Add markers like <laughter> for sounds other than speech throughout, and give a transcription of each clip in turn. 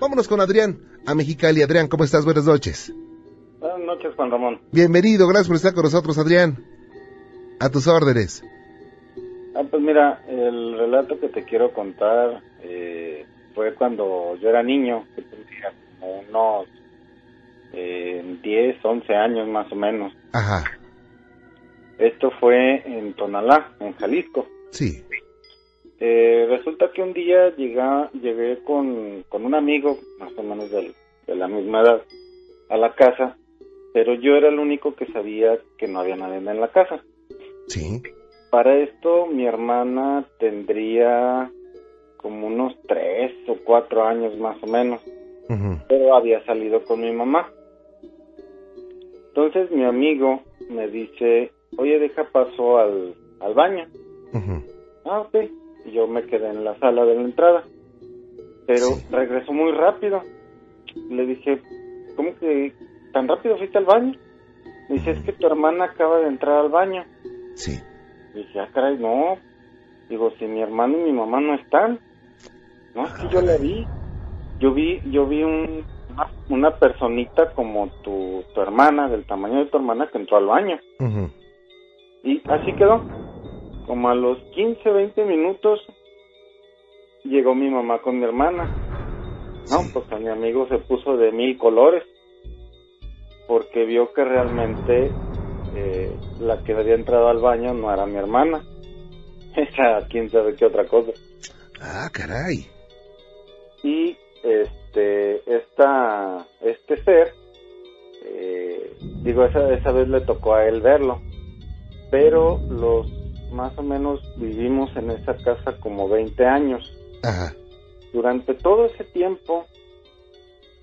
Vámonos con Adrián a Mexicali. Adrián, ¿cómo estás? Buenas noches. Buenas noches, Juan Ramón. Bienvenido, gracias por estar con nosotros, Adrián. A tus órdenes. Ah, pues mira, el relato que te quiero contar eh, fue cuando yo era niño, que tenía como unos eh, 10, 11 años más o menos. Ajá. Esto fue en Tonalá, en Jalisco. Sí. Eh, resulta que un día llega, llegué con, con un amigo, más o menos del- de la misma edad, a la casa, pero yo era el único que sabía que no había nadie en la casa. Sí. Para esto mi hermana tendría como unos tres o cuatro años más o menos, pero había salido con mi mamá. Entonces mi amigo me dice, oye, deja paso al, al baño. Ah, ok. Y yo me quedé en la sala de la entrada. Pero Sí. regresó muy rápido. Le dije, ¿cómo que tan rápido fuiste al baño? Me dice, es que tu hermana acaba de entrar al baño. Sí. Dije, ah, caray, no. Digo, si mi hermano y mi mamá no están. No, es que yo la vi. Yo vi, yo vi un, una, personita como tu, tu hermana, del tamaño de tu hermana, que entró al baño. Y así quedó. Como a los 15, 20 minutos llegó mi mamá con mi hermana. No, pues a mi amigo se puso de mil colores. Porque vio que realmente eh, la que había entrado al baño no era mi hermana. <laughs> Era quién sabe qué otra cosa. Ah, caray. Y este, esta, este ser, eh, digo, esa, esa vez le tocó a él verlo. Pero los más o menos vivimos en esa casa como 20 años. Ajá. Durante todo ese tiempo,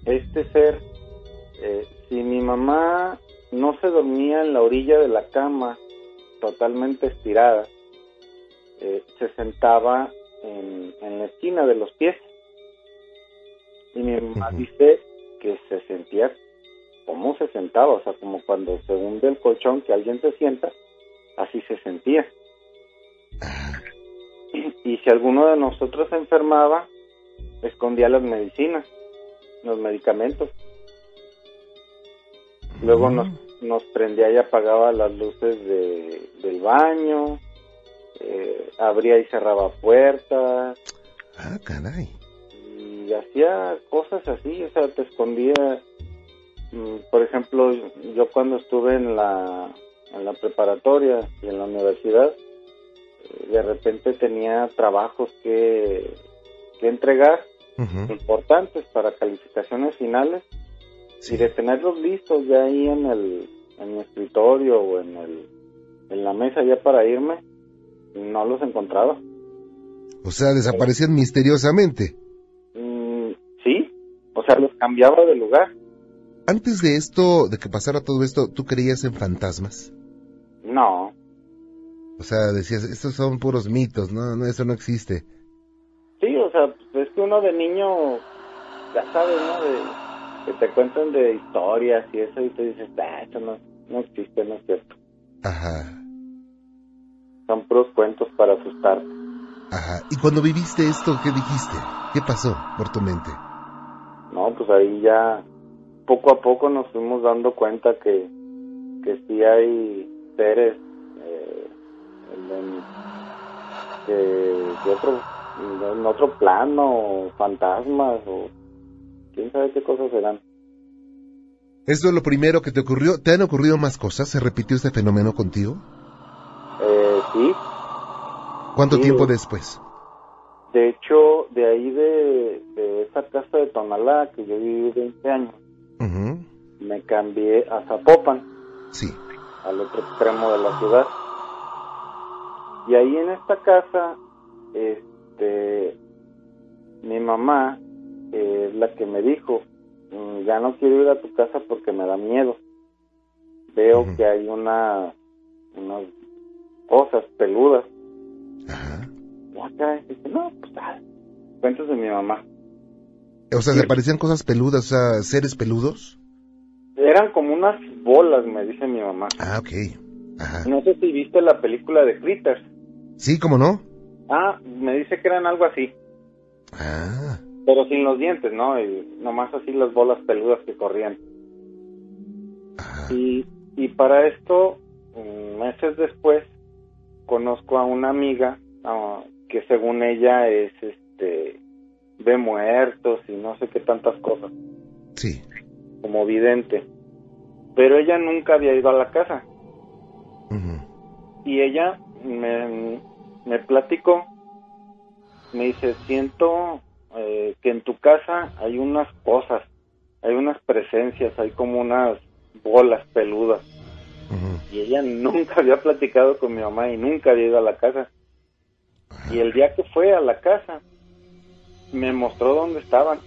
este ser, eh, si mi mamá no se dormía en la orilla de la cama, totalmente estirada, eh, se sentaba en, en la esquina de los pies. Y mi mamá dice que se sentía como se sentaba, o sea, como cuando se hunde el colchón que alguien se sienta, así se sentía. Y si alguno de nosotros se enfermaba, escondía las medicinas, los medicamentos. Luego Mm. nos, nos prendía y apagaba las luces de, del baño, eh, abría y cerraba puertas, Ah, caray. y hacía cosas así, o sea, te escondía. mm, Por ejemplo, yo cuando estuve en la, en la preparatoria y en la universidad, de repente tenía trabajos que, que entregar importantes para calificaciones finales Sí. y de tenerlos listos ya ahí en el, en mi escritorio o en, el, en la mesa ya para irme, no los encontraba. O sea, desaparecían misteriosamente. Mm, sí, o sea, los cambiaba de lugar. Antes de esto, de que pasara todo esto, ¿tú creías en fantasmas? O sea, decías, estos son puros mitos, no, no, eso no existe. sí, o sea, es que uno de niño, ya sabes, ¿no? De, que te cuentan de historias y eso y tú dices, ah, eso no, no existe, no es cierto. Ajá, Son puros cuentos para asustarte. ajá. ¿Y cuando viviste esto, qué dijiste? ¿Qué pasó por tu mente? No, pues ahí ya poco a poco nos fuimos dando cuenta que, que sí hay seres en, que otro, en otro plano, fantasmas o quién sabe qué cosas serán. ¿Esto es lo primero que te ocurrió? ¿Te han ocurrido más cosas? ¿Se repitió este fenómeno contigo? Eh, sí, ¿Cuánto Sí. tiempo después? de hecho, de ahí de, de esa casa de Tonalá que yo viví 20 años, Ujú, me cambié a Zapopan. Sí. al otro extremo de la ciudad. Y ahí en esta casa, este, mi mamá eh, es la que me dijo, "Mm, ya no quiero ir a tu casa porque me da miedo. Veo que hay una, unas cosas peludas. Ajá. Dice, no, pues, ah, cuentos de mi mamá. O sea, ¿se parecían cosas peludas, o sea, seres peludos? Eran como unas bolas, me dice mi mamá. Ah, ok. Ajá. No sé si viste la película de Critters. Sí, ¿cómo no? Ah, me dice que eran algo así. Ah, pero sin los dientes, ¿no? Y nomás así las bolas peludas que corrían. Y, y para esto, mm, meses después, conozco a una amiga ah, que según ella es, este, ve muertos y no sé qué tantas cosas. Sí. Como vidente. Pero ella nunca había ido a la casa. Y ella me, me platicó, me dice, siento eh, que en tu casa hay unas cosas, hay unas presencias, hay como unas bolas peludas. Y ella nunca había platicado con mi mamá y nunca había ido a la casa. Y el día que fue a la casa, me mostró dónde estaban.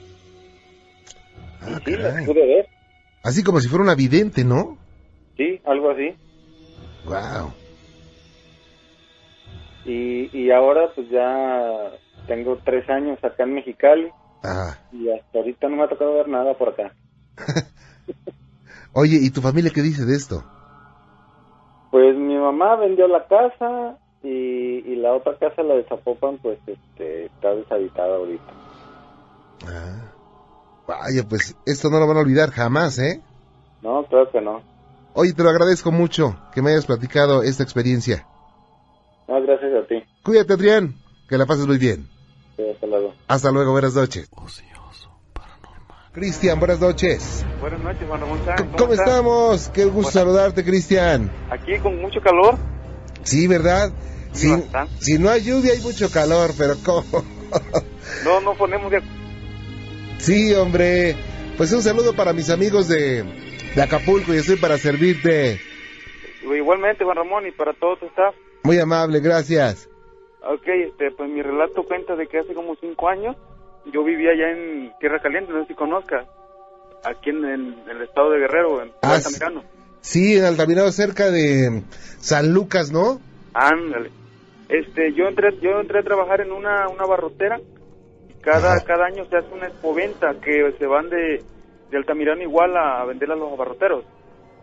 Ah, y sí, las caray. pude ver. Así como si fuera una vidente, ¿no? Sí, algo así. Wow. Y, y ahora pues ya tengo tres años acá en Mexicali y hasta ahorita no me ha tocado ver nada por acá. <laughs> Oye, ¿y tu familia qué dice de esto? Pues mi mamá vendió la casa y, y la otra casa, la de Zapopan, pues este, está deshabitada ahorita. Ah. Vaya, pues esto no lo van a olvidar jamás, ¿eh? No, creo que no. Oye, te lo agradezco mucho que me hayas platicado esta experiencia. Gracias a ti. Cuídate, Adrián, que la pases muy bien. Sí, hasta luego. Hasta luego, buenas noches. Cristian, buenas noches. Buenas noches, Juan Ramón. ¿Cómo, cómo está? estamos? Qué gusto saludarte, Cristian. Aquí con mucho calor. Sí, ¿verdad? Sí, Si, bastante. si no hay lluvia hay mucho calor, pero ¿cómo? <laughs> No, no ponemos de... sí, hombre. Pues un saludo para mis amigos de, de Acapulco y estoy para servirte. Igualmente, Juan Ramón, y para todo tu staff. Muy amable, gracias. Ok, este, pues mi relato cuenta de que hace como cinco años yo vivía allá en Tierra Caliente, no sé si conozcas, aquí en, en el estado de Guerrero, en Ah, Altamirano. Sí, en Altamirano, cerca de San Lucas, ¿no? Ándale. Este, yo entré, yo entré a trabajar en una, una barrotera y cada, Ajá. cada año se hace una expoventa que se van de, de Altamirano igual a, vender a los abarroteros.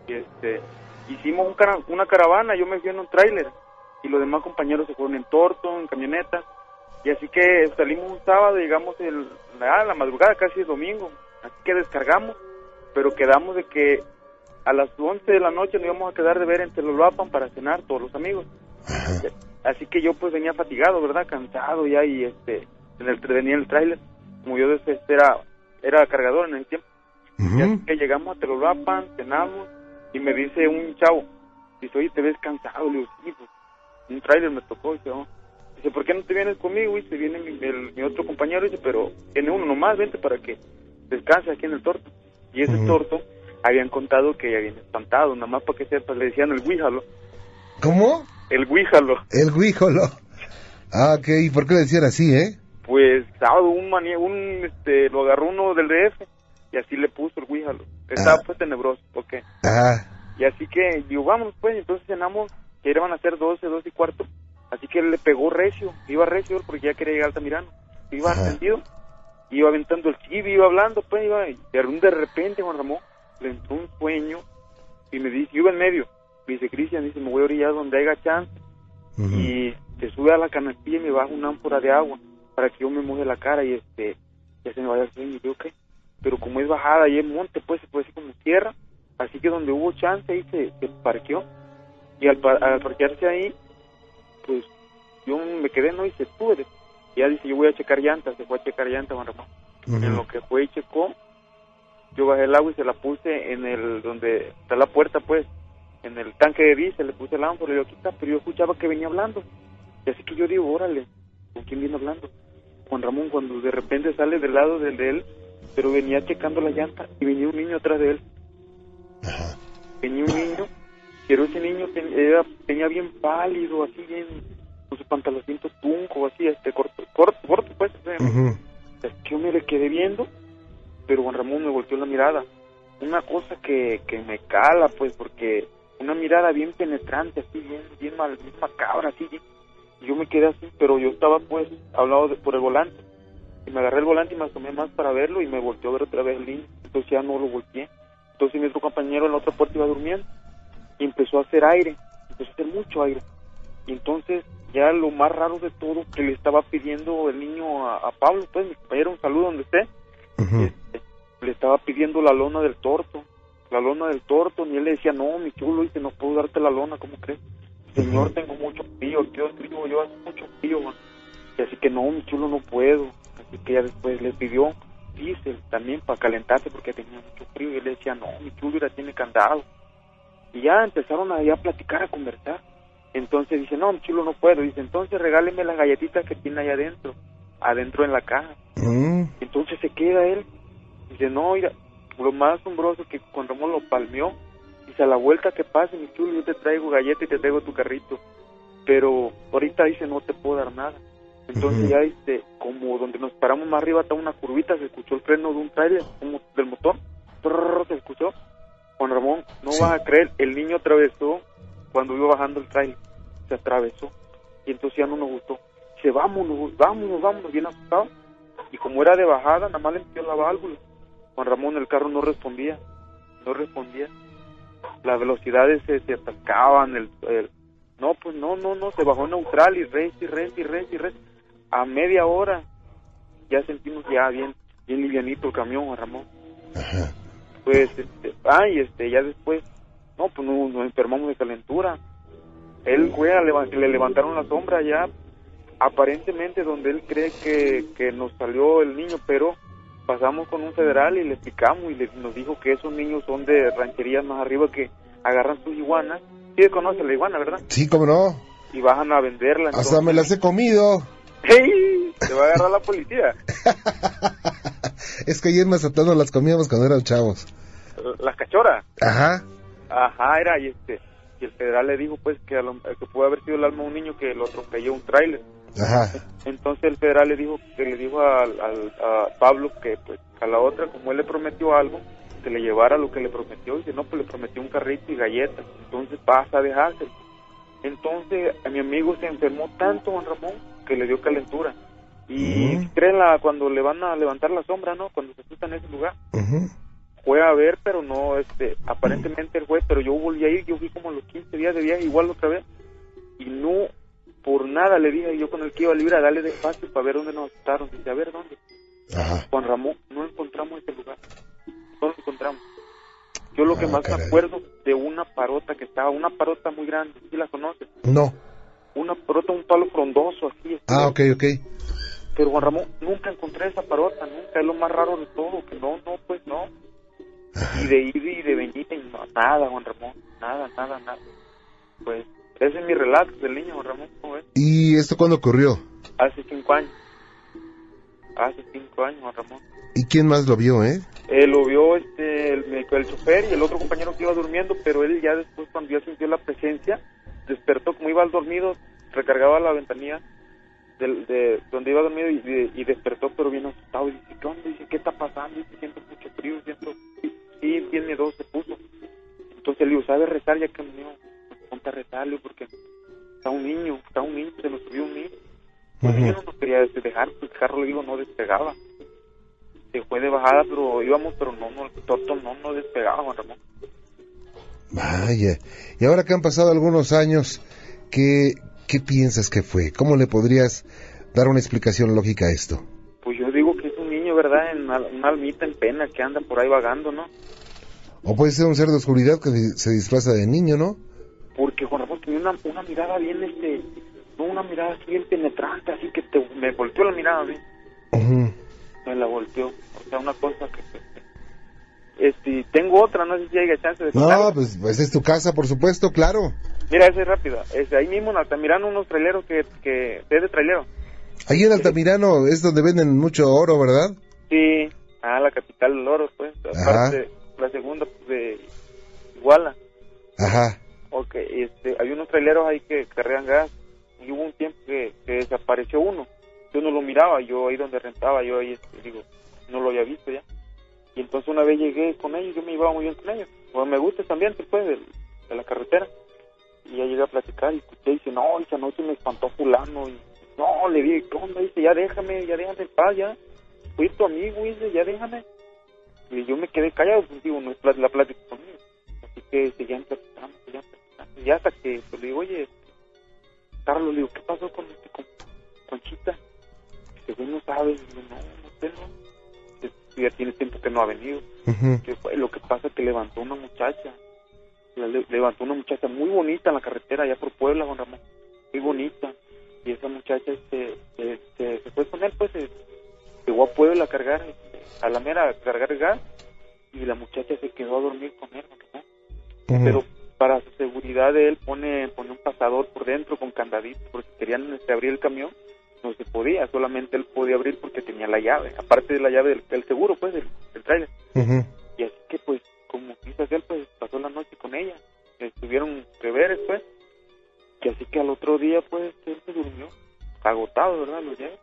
Y este, hicimos un cara- una caravana, yo me fui en un tráiler y los demás compañeros se fueron en torto, en camioneta. Y así que salimos un sábado, llegamos el, la, la madrugada, casi el domingo. Así que descargamos, pero quedamos de que a las 11 de la noche nos íbamos a quedar de ver en Telolapan para cenar todos los amigos. Así que yo pues venía fatigado, ¿verdad? Cansado ya y este, en el, venía en el tráiler. Como yo desde era, era cargador en el tiempo. Y así que llegamos a Telolapan, cenamos y me dice un chavo, dice, oye, te ves cansado. Le digo, sí, pues un tráiler me tocó. Dice, "Oh". dice, ¿por qué no te vienes conmigo? Dice, viene mi, el- mi otro compañero, dice, pero tiene uno nomás, vente para que descanse aquí en el torto. Y ese Ujú. torto habían contado que habían espantado, nada más para que sepas, le decían el guíjalo, ¿Cómo? el guíjalo. El guíjolo. Ah, ok. ¿Y por qué le decían así, eh? Pues sábado un maní, un este lo agarró uno del DF y así le puso el guíjalo. Estaba Ah. pues tenebroso, ok. Ah, Y así que digo, vamos pues, entonces cenamos, que iban a ser 12, 12 y cuarto. Así que le pegó recio, iba recio porque ya quería llegar a Altamirano. Iba Ajá. encendido, iba aventando el chibi, iba hablando, pues iba, y de repente Juan Ramón le entró un sueño y me dice, yo iba en medio. Me dice, Cristian, dice, me voy a orillar donde haya chance y se sube a la canastilla y me baja una ámpora de agua para que yo me moje la cara y este ya se me vaya el sueño y yo qué pero como es bajada y es monte pues se puede decir como tierra así que donde hubo chance ahí se, se parqueó y al, al parquearse ahí pues yo me quedé no y se pude ya dice yo voy a checar llantas se fue a checar llantas Juan Ramón en lo que fue y checó yo bajé el agua y se la puse en el donde está la puerta pues en el tanque de diésel le puse el ánfora yo aquí está pero yo escuchaba que venía hablando y así que yo digo órale con quién viene hablando Juan Ramón cuando de repente sale del lado del de él pero venía checando la llanta y venía un niño atrás de él. Ajá. venía un niño pero ese niño ten- era, tenía bien pálido así bien con su pantaloncito tunco así este corto corto corto pues yo me le quedé viendo, pero Juan Ramón me volteó la mirada. Una cosa que, que me cala, pues, porque una mirada bien penetrante, así, bien, bien, mal, bien macabra, así. bien- yo me quedé así, pero yo estaba, pues, hablado de, por el volante. Y me agarré el volante y me asomé más para verlo y me volteó a ver otra vez el niño. Entonces ya no lo volteé. Entonces mi otro compañero en la otra puerta iba durmiendo y empezó a hacer aire, empezó a hacer mucho aire. Y entonces ya lo más raro de todo que le estaba pidiendo el niño a, Pablo, pues mi compañero, un saludo donde esté, este, le estaba pidiendo la lona del torto, la lona del torto, y él le decía, no, mi chulo, dice, no puedo darte la lona, ¿cómo crees? Señor, tengo mucho frío, aquí donde yo hace mucho frío, y así que no, mi chulo, no puedo, así que ya después le pidió dice también para calentarse porque tenía mucho frío, y él le decía, no, mi chulo ya tiene candado, y ya empezaron a, a platicar, a conversar, entonces dice, no, mi chulo, no puedo, dice, entonces regáleme las galletitas que tiene ahí adentro, adentro en la caja, mm. entonces se queda él, dice, no, mira, lo más asombroso que cuando Ramón lo palmeó, dice, a la vuelta que pase, mi chulo, yo te traigo galleta y te traigo tu carrito. Pero ahorita dice, no te puedo dar nada. Entonces ya, este, como donde nos paramos más arriba, está una curvita, se escuchó el freno de un trailer, del motor, se escuchó. Juan Ramón, no vas a creer, el niño atravesó cuando iba bajando el trailer, se atravesó. Y entonces ya no nos gustó. Dice, vámonos, vámonos, vámonos, bien asustado. Y como era de bajada, nada más le metió la válvula. Juan Ramón, el carro no respondía, no respondía. Las velocidades se, se atacaban, el, no, pues no, no, no, se bajó neutral y res y res y res y res. A media hora ya sentimos ya bien, bien livianito el camión, Juan Ramón. Pues, este, ay, este, ya después, no, pues nos, enfermamos de calentura. Él fue a le levantaron la sombra ya, aparentemente donde él cree que, que nos salió el niño, pero pasamos con un federal y le explicamos y le, nos dijo que esos niños son de rancherías más arriba que agarran sus iguanas. Sí conoce la iguana, ¿verdad? Sí, cómo no. Y bajan a venderla. Hasta me las he comido. <laughs> ¡Hey! Te va a agarrar la policía. <laughs> es que ayer en Mazatlán las comíamos cuando eran chavos. Las cachoras. Ajá. Ajá, era y este y el federal le dijo pues que, que puede haber sido el alma de un niño que lo atropelló un tráiler. Entonces el federal le dijo que le dijo al, a Pablo que pues a la otra como él le prometió algo que le llevara lo que le prometió y dice no pues le prometió un carrito y galletas entonces vas a dejárselo entonces a mi amigo se enfermó tanto Juan Ramón que le dio calentura y creen la, cuando le van a levantar la sombra no cuando se asustan en ese lugar fue a ver pero no este aparentemente él fue pero yo volví a ir yo fui como los 15 días de viaje igual otra vez y no por nada le dije yo con el que iba libre a darle despacio para ver dónde nos asustaron. Dice, a ver dónde. Juan Ramón, no encontramos ese lugar. No lo encontramos. Yo lo que ah, más me acuerdo de una parota que estaba, una parota muy grande, ¿sí la conoces? No. Una parota, un palo frondoso, así. Ah, ok, ok. Pero Juan Ramón, nunca encontré esa parota, nunca, es lo más raro de todo, que no, no, pues no. Y de ir y de venir, nada, Juan Ramón, nada, nada, nada. Pues ese es mi relato del niño, Ramón. ¿Y esto cuándo ocurrió? Hace cinco años. Hace cinco años, Ramón. ¿Y quién más lo vio, eh? eh lo vio este, el, el chofer y el otro compañero que iba durmiendo, pero él ya después, cuando ya sintió la presencia, despertó como iba al dormido, recargaba la ventanilla de, donde iba dormido y, y, despertó, pero bien asustado. Y dice, ¿qué onda? Dice, ¿qué está pasando? Dice, siento mucho frío, siento... Sí, bien miedoso se puso. Entonces le digo, ¿sabe rezar ya que me ponte a rezarle porque está un niño, está un niño, se nos subió un niño. Pues yo no nos quería dejar, pues el carro le digo no despegaba. Se fue de bajada, pero íbamos, pero no, no, el torto no, no despegaba, Juan Ramón. Vaya, y ahora que han pasado algunos años, ¿qué, ¿qué piensas que fue? ¿Cómo le podrías dar una explicación lógica a esto? Pues yo digo que es un niño, ¿verdad? En una almita en pena que anda por ahí vagando, ¿no? O puede ser un ser de oscuridad que se disfraza de niño, ¿no? porque Juan Ramón tenía una, una mirada bien, este, no una mirada así bien penetrante, así que te, me volteó la mirada a Me la volteó, o sea, una cosa que... Este, tengo otra, no sé si hay chance de... No, pues, pues, es tu casa, por supuesto, claro. Mira, esa es rápida. Este, ahí mismo en Altamirano unos traileros que, que es de trailero. Ahí en Altamirano es donde venden mucho oro, ¿verdad? Sí, ah, la capital del oro, pues. Aparte, la segunda pues, de Iguala. Ajá. Ok, este, hay unos traileros ahí que cargan gas y hubo un tiempo que, desapareció uno. Yo no lo miraba, yo ahí donde rentaba, yo ahí, este, digo, no lo había visto ya. Y entonces una vez llegué con ellos, yo me llevaba muy bien con ellos. Pues me gusta también después de, de, la carretera. Y ya llegué a platicar y escuché y dice, no, esa noche me espantó fulano. Y no, le dije, ¿qué onda? Dice, ya déjame, ya déjame en paz, ya. Fui tu amigo, dice, ya déjame. Y yo me quedé callado, pues digo, no es la plática conmigo. Así que seguían platicando, seguían platicando y hasta que pues, le digo, oye, Carlos, le digo, ¿qué pasó con, este, con Conchita? Güey, no sabes. Digo, no, no sé, no. Ya tiene tiempo que no ha venido. Ujú. Que fue, lo que pasa es que levantó una muchacha. La- le- levantó una muchacha muy bonita en la carretera allá por Puebla, Juan Ramón. Muy bonita. Y esa muchacha este, este, se fue con él, pues eh, llegó a Puebla a cargar, este, a la mera a cargar gas. Y la muchacha se quedó a dormir con él, Ujú. pero para su seguridad él pone pone un pasador por dentro con candadito porque querían este, abrir el camión no se podía solamente él podía abrir porque tenía la llave aparte de la llave del, del seguro pues del, del trailer y así que pues como quiso hacer pues pasó la noche con ella estuvieron que ver pues y así que al otro día pues él se durmió agotado verdad los llaves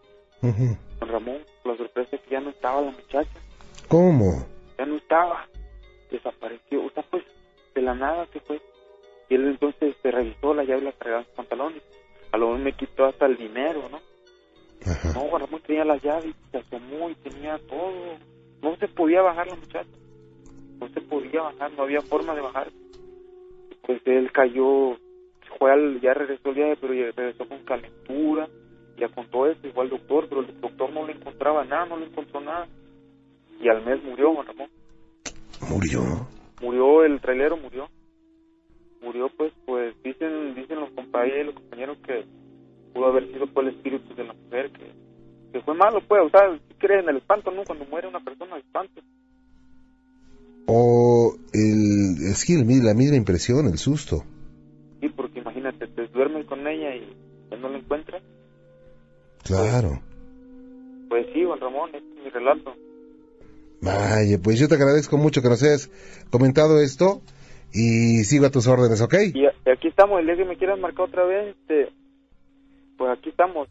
con Ramón la sorpresa es que ya no estaba la muchacha ¿Cómo? ya no estaba, desapareció, o sea, pues de la nada se fue. Y él entonces se revisó la llave y la cargaba en sus pantalones. A lo mejor me quitó hasta el dinero, ¿no? Ajá. No, Juan Ramón tenía las llaves, se asomó y tenía todo. No se podía bajar la muchacha. No se podía bajar, no había forma de bajar. Pues él cayó, fue al, ya regresó el viaje, pero ya regresó con calentura, ya con todo eso, igual al doctor, pero el doctor no le encontraba nada, no le encontró nada. Y al mes murió, Juan Ramón Murió. murió el trailero murió murió pues pues dicen dicen los compañeros los compañeros que pudo haber sido por el espíritu de la mujer que, que fue malo pues o sea si crees en el espanto no cuando muere una persona espanto O el, es que el la misma impresión, el susto. sí porque imagínate te duermes con ella y ya no la encuentras Claro. pues sí Juan Ramón este es mi relato Vaya, pues yo te agradezco mucho que nos hayas comentado esto y sigo a tus órdenes, ¿ok? y, aquí estamos el día que me quieras marcar otra vez este pues aquí estamos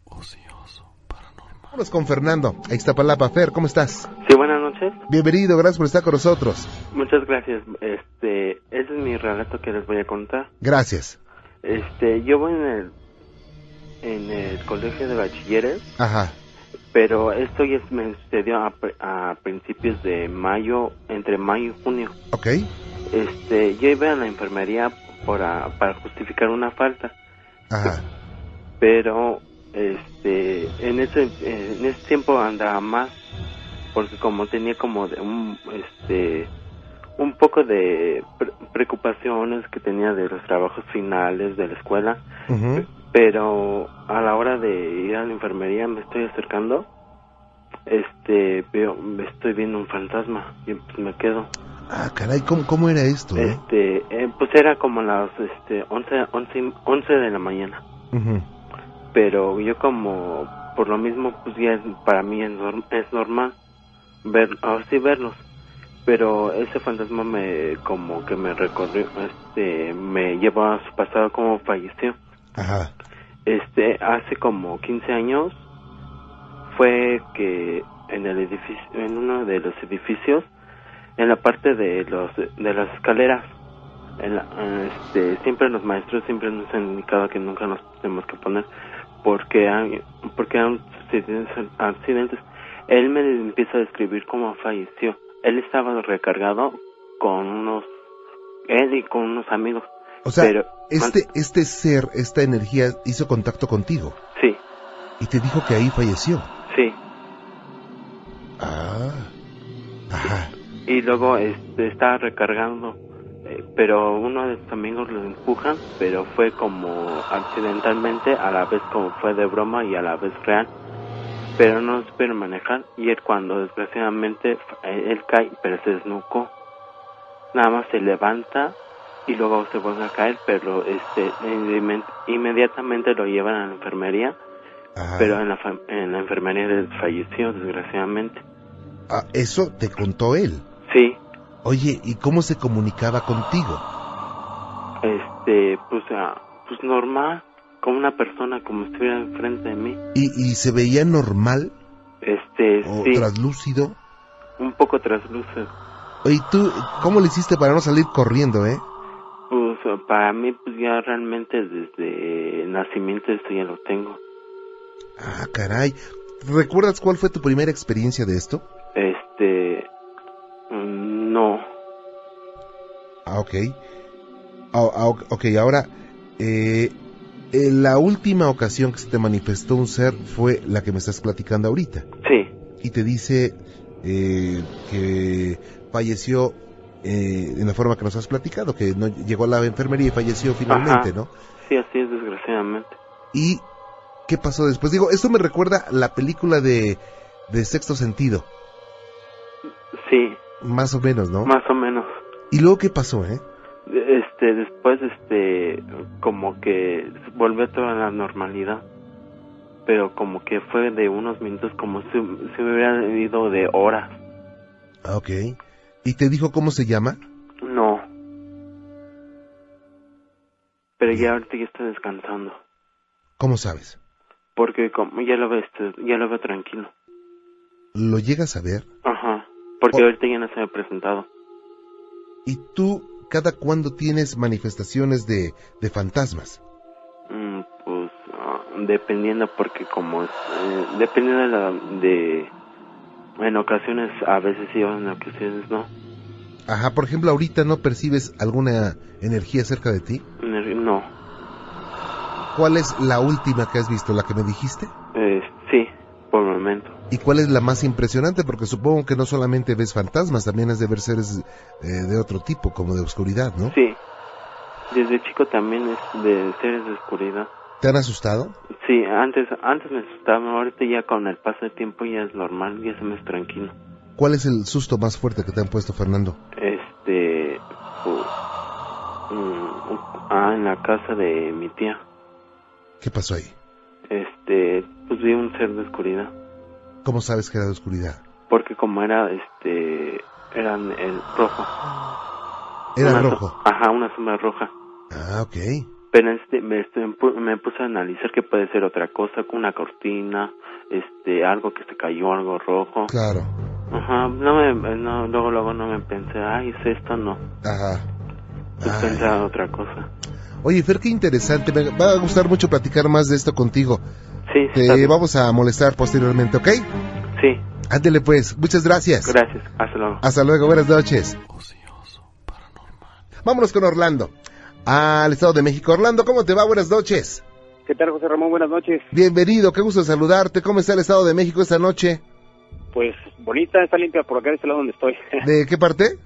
Vámonos con Fernando. Ahí está Palapa. Fer, ¿cómo estás? Sí, buenas noches. Bienvenido, gracias por estar con nosotros. Muchas gracias. Este, ese es mi relato que les voy a contar. Gracias. Este, yo voy en el en el colegio de bachilleres, Ajá. pero esto ya me sucedió a, a principios de mayo, entre mayo y junio. ¿Ok? Este, yo iba a la enfermería para, para justificar una falta, Ajá. Pero este, en ese en ese tiempo andaba más porque como tenía como de un este un poco de pre- preocupaciones que tenía de los trabajos finales de la escuela, pero a la hora de ir a la enfermería me estoy acercando, este veo estoy viendo un fantasma y pues me quedo. Ah, caray, ¿cómo, cómo era esto? eh? Este, eh, pues era como las este 11 11 11 de la mañana. Ujú. Pero yo como por lo mismo pues ya para mí es, es normal ver así verlos pero ese fantasma me como que me recorrió este me llevó a su pasado como falleció Ajá. este hace como 15 años fue que en el edificio en uno de los edificios en la parte de los de las escaleras en la- este siempre los maestros siempre nos han indicado que nunca nos tenemos que poner porque hay, porque han sucedido accidentes él me empieza a describir cómo falleció él estaba recargado con unos él y con unos amigos O sea, pero este, este ser, esta energía hizo contacto contigo sí y te dijo que ahí falleció. sí Ah. Ajá. y luego este estaba recargando pero uno de sus amigos lo empujan pero fue como accidentalmente a la vez como fue de broma y a la vez real pero no supieron manejar y él cuando desgraciadamente eh, él cae pero se desnucó nada más se levanta y luego se vuelve a caer pero este inme- inmediatamente lo llevan a la enfermería Ajá. pero en la, en la enfermería él falleció desgraciadamente Ah, eso te contó él. Oye, ¿y cómo se comunicaba contigo? este pues ah, pues normal como una persona como estuviera enfrente de mí ¿Y, y se veía normal este o sí traslúcido? un poco traslúcido Oye, ¿tú cómo le hiciste para no salir corriendo, eh? pues para mí pues ya realmente desde el nacimiento esto ya lo tengo Ah, caray. ¿Recuerdas cuál fue tu primera experiencia de esto? Ok. Ah, ah, ok, ok, ahora, eh, eh, la última ocasión que se te manifestó un ser fue la que me estás platicando ahorita. Sí, Y te dice eh, que falleció eh, en la forma que nos has platicado, que no llegó a la enfermería y falleció finalmente, Ajá. ¿no? sí, así es, desgraciadamente. ¿Y qué pasó después? Digo, esto me recuerda a la película de, de Sexto Sentido, Sí, más o menos, ¿no? más o menos. ¿Y luego qué pasó, eh? Este, después, este, como que volvió toda la normalidad. Pero como que fue de unos minutos, como si, si me hubiera ido de horas. Ah, ok. ¿Y te dijo cómo se llama? No. Pero ya ahorita ya está descansando. ¿Cómo sabes? Porque como ya lo veo, este, ya lo veo tranquilo. ¿Lo llegas a ver? Ajá. Porque ahorita ya no se ha presentado. ¿Y tú cada cuándo tienes manifestaciones de, de fantasmas? Mm, pues ah, dependiendo porque como es, eh, dependiendo de la de en ocasiones a veces sí en ocasiones no Ajá, por ejemplo, ahorita no percibes alguna energía cerca de ti. No ¿Cuál es la última que has visto, la que me dijiste? Por el momento ¿Y cuál es la más impresionante? Porque supongo que no solamente ves fantasmas, también has de ver seres eh, de otro tipo, como de oscuridad, ¿no? sí desde chico también es de seres de oscuridad ¿Te han asustado? sí antes antes me asustaba ahorita ya con el paso del tiempo ya es normal ya se me es tranquilo ¿Cuál es el susto más fuerte que te han puesto, Fernando? este pues, mm, ah en la casa de mi tía ¿Qué pasó ahí? Este pues vi un ser de oscuridad ¿Cómo sabes que era de oscuridad? porque como era este eran el rojo Era Una rojo. ajá una sombra roja Ah, ok. pero este me, este, me puse a analizar que puede ser otra cosa con una cortina este algo que se cayó algo rojo Claro. ajá no me no luego luego no me pensé ay es esto no Ajá. pues pensaba otra cosa Oye, Fer, qué interesante. Me va a gustar mucho platicar más de esto contigo. sí Te vamos a molestar posteriormente, ¿ok? sí Ándele pues. Muchas gracias. gracias hasta luego Hasta luego, buenas noches. Vámonos con Orlando. Al Estado de México. Orlando, ¿cómo te va? Buenas noches. ¿Qué tal, José Ramón? Buenas noches. Bienvenido, qué gusto saludarte. ¿Cómo está el Estado de México esta noche? Pues bonita, está limpia por acá de este lado donde estoy. ¿De qué parte?